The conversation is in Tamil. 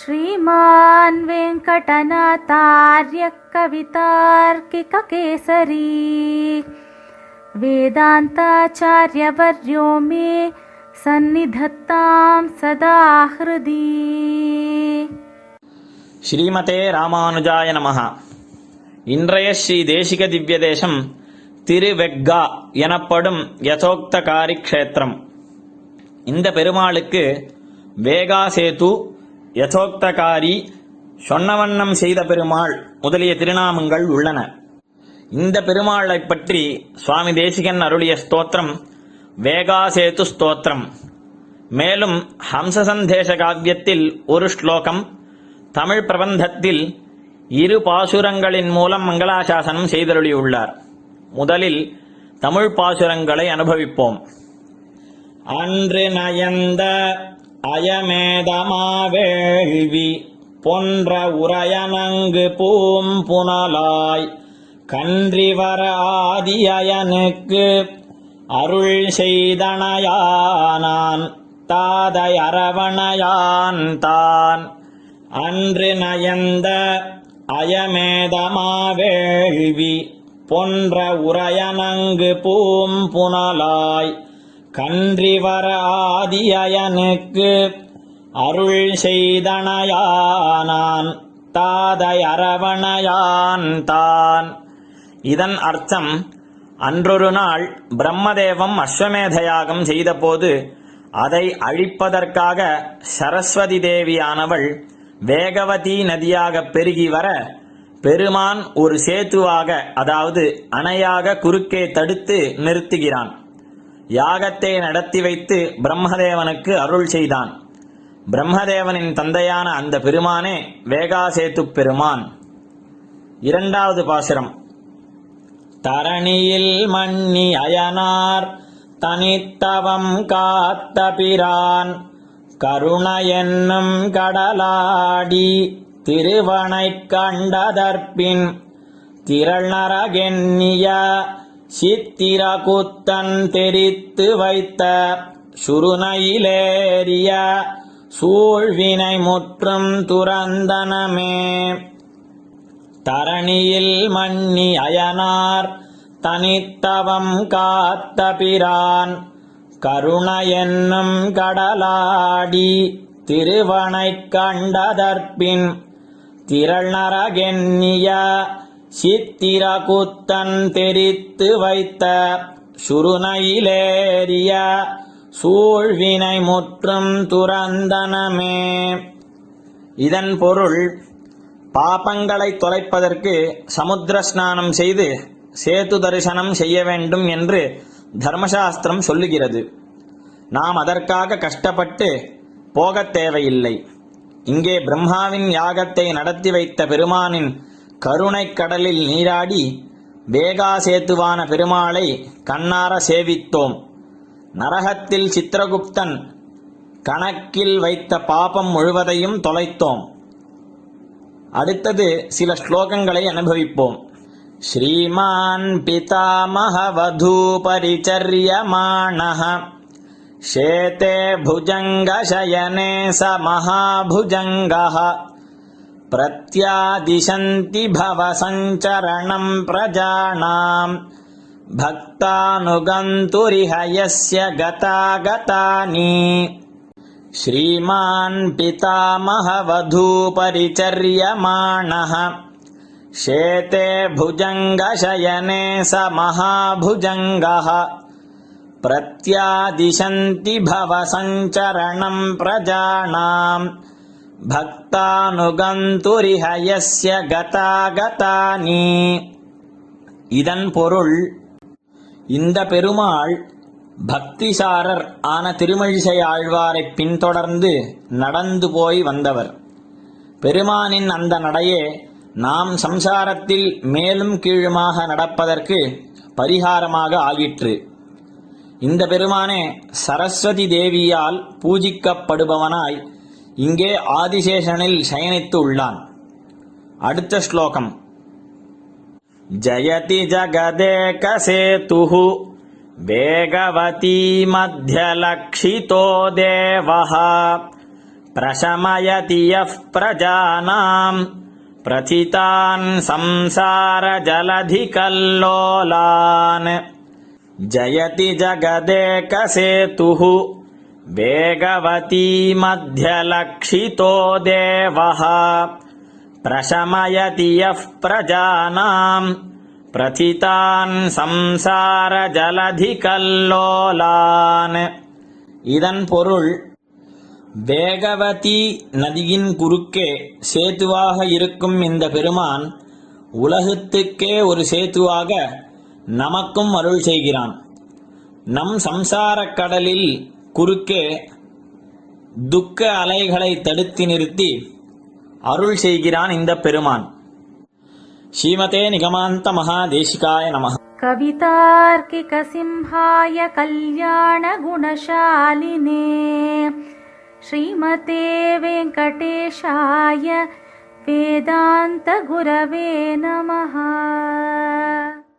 श्रीमान् वेङ्कटनाथार्यः कवितार्किककेसरी वेदान्ताचार्यवर्यो मे सन्निधत्तां सदा हृदि ஸ்ரீமதே ராமானுஜாய நமஹ இன்றைய ஸ்ரீ தேசிக திவ்ய தேசம் திருவெக்கா எனப்படும் யசோக்தகாரி க்ஷேத்திரம் இந்த பெருமாளுக்கு வேகா சேது யசோக்தகாரி சொன்னவண்ணம் செய்த பெருமாள் முதலிய திருநாமங்கள் உள்ளன. இந்த பெருமாளைப் பற்றி சுவாமி தேசிகன் அருளிய ஸ்தோத்திரம் வேகாசேத்து ஸ்தோத்திரம். மேலும் ஹம்சசந்தேச காவியத்தில் ஒரு ஸ்லோகம் தமிழ் பிரபந்தத்தில் இரு பாசுரங்களின் மூலம் மங்களாசாசனம் செய்தருளியுள்ளார். முதலில் தமிழ் பாசுரங்களை அனுபவிப்போம். அன்று நயந்த அயமேதமாவேள்வி பொன்ற உரையனங்கு பூம் புனலாய் கன்றிவர ஆதியனுக்கு அருள் செய்தனையானான். தாதை அரவணையான் தான். அன்று நயந்த அயமேதமாவேள்வி பொன்ற உரையனங்கு பூம் புனலாய் கன்றிவர ஆதியனுக்கு அருள் செய்தனையானான். தாதை அரவணையான் தான். இதன் அர்த்தம் அன்றொரு நாள் பிரம்மதேவம் அஸ்வமேத யாகம் செய்தபோது அதை அழிப்பதற்காக சரஸ்வதி தேவியானவள் வேகவதி நதியாக பெருகி வர பெருமான் ஒரு சேத்துவாக அதாவது அணையாக குறுக்கே தடுத்து நிறுத்துகிறான். யாகத்தை நடத்தி வைத்து பிரம்மதேவனுக்கு அருள் செய்தான். பிரம்மதேவனின் தந்தையான அந்த பெருமானே வேகாசேத்து பெருமான். இரண்டாவது பாசுரம். தரணியில் மன்னி அயனார் தனித்தவம் காத்த பிரான். கருண என்னும் கடலாடி திருவனைக் கண்டதற்பின். திரள்நரகென்னிய சித்திரகுத்தன் தெரித்து வைத்த சுருணையிலேறிய சூழ்வினை முற்றும் துறந்தனமே. தரணியில் மன்னி அயனார் தனித்தவம் காத்த பிரான் கருண என்னும் கடலாடி திருவனைக் கண்டதற்பின் திரள்நரகென்னிய சித்திரகுத்தன் தெரித்து வைத்த சுருணையிலேறிய சூழ்வினை முற்றும் துறந்தனமே. இதன் பொருள் பாபங்களை தொலைப்பதற்கு சமுத்திர ஸ்நானம் செய்து சேது தரிசனம் செய்ய வேண்டும் என்று தர்மசாஸ்திரம் சொல்லுகிறது. நாம் அதற்காக கஷ்டப்பட்டு போகத் தேவையில்லை. இங்கே பிரம்மாவின் யாகத்தை நடத்தி வைத்த பெருமானின் கருணைக் கடலில் நீராடி வேகாசேத்துவான பெருமாளை கண்ணார சேவித்தோம் நரகத்தில் சித்திரகுப்தன் கணக்கில் வைத்த பாபம் முழுவதையும் தொலைத்தோம் அடுத்தது சில ஸ்லோகங்களை அனுபவிப்போம் ஸ்ரீமான் பிதாமகவது பரிச்சரியமாணः शेते भुजङ्गशयने स महाभुजङ्गः प्रत्यादिशन्ति भवसञ्चरणम् प्रजानाम्। भक्तानुगन्तुरिह यस्य गतागतानि। श्रीमान् पितामहवधूपरिचर्यमाणः। शेते भुजङ्गशयने स महाभुजङ्गः। प्रत्यादिशन्ति भवसञ्चरणम् प्रजानाम् பக்தானுகந்துரிஹ யஸ்ய கதா கதானி இதன் பொருள் இந்த பெருமாள் பக்திசாரர் ஆன திருமழிசை ஆழ்வாரைப் பின்தொடர்ந்து நடந்து போய் வந்தவர். பெருமானின் அந்த நடையே நாம் சம்சாரத்தில் மேலும் கீழுமாக நடப்பதற்கு பரிகாரமாக ஆகிற்று இந்த பெருமானே சரஸ்வதி தேவியால் பூஜிக்கப்படுபவனாய் இங்கே ஆதிசேஷனில் சயனித்து உள்ளான் அடுத்த ஸ்லோகம் जयति जगदेकसेतुः वेगवती मध्यलक्षितो देवः प्रशमयति यः प्रजानाम् प्रथितान् संसारजलधिकल्लोलान् जयति जगदेकसेतुः वेगवती मध्यलक्षितो देवः प्रशमयति यः प्रजानाम् प्रथितान् संसारजलधिकल्लोलान् இதன் பொருள் வேகவதி நதியின் குறுக்கே சேத்துவாக இருக்கும் இந்த பெருமான் உலகத்துக்கே ஒரு சேத்துவாக நமக்கும் அருள் செய்கிறான் நம் சம்சாரக் கடலில் குறுக்கே துக்க அலைகளை தடுத்து நிறுத்தி அருள் செய்கிறான் இந்த பெருமான். ஸ்ரீமதே நிகமாந்த மகாதேசிகாய நம. கவிதார்க்கிக சிம்ஹாய கல்யாண குணசாலினே. ஸ்ரீமதே வெங்கடேஷாய வேதாந்த குரவே நமஹா.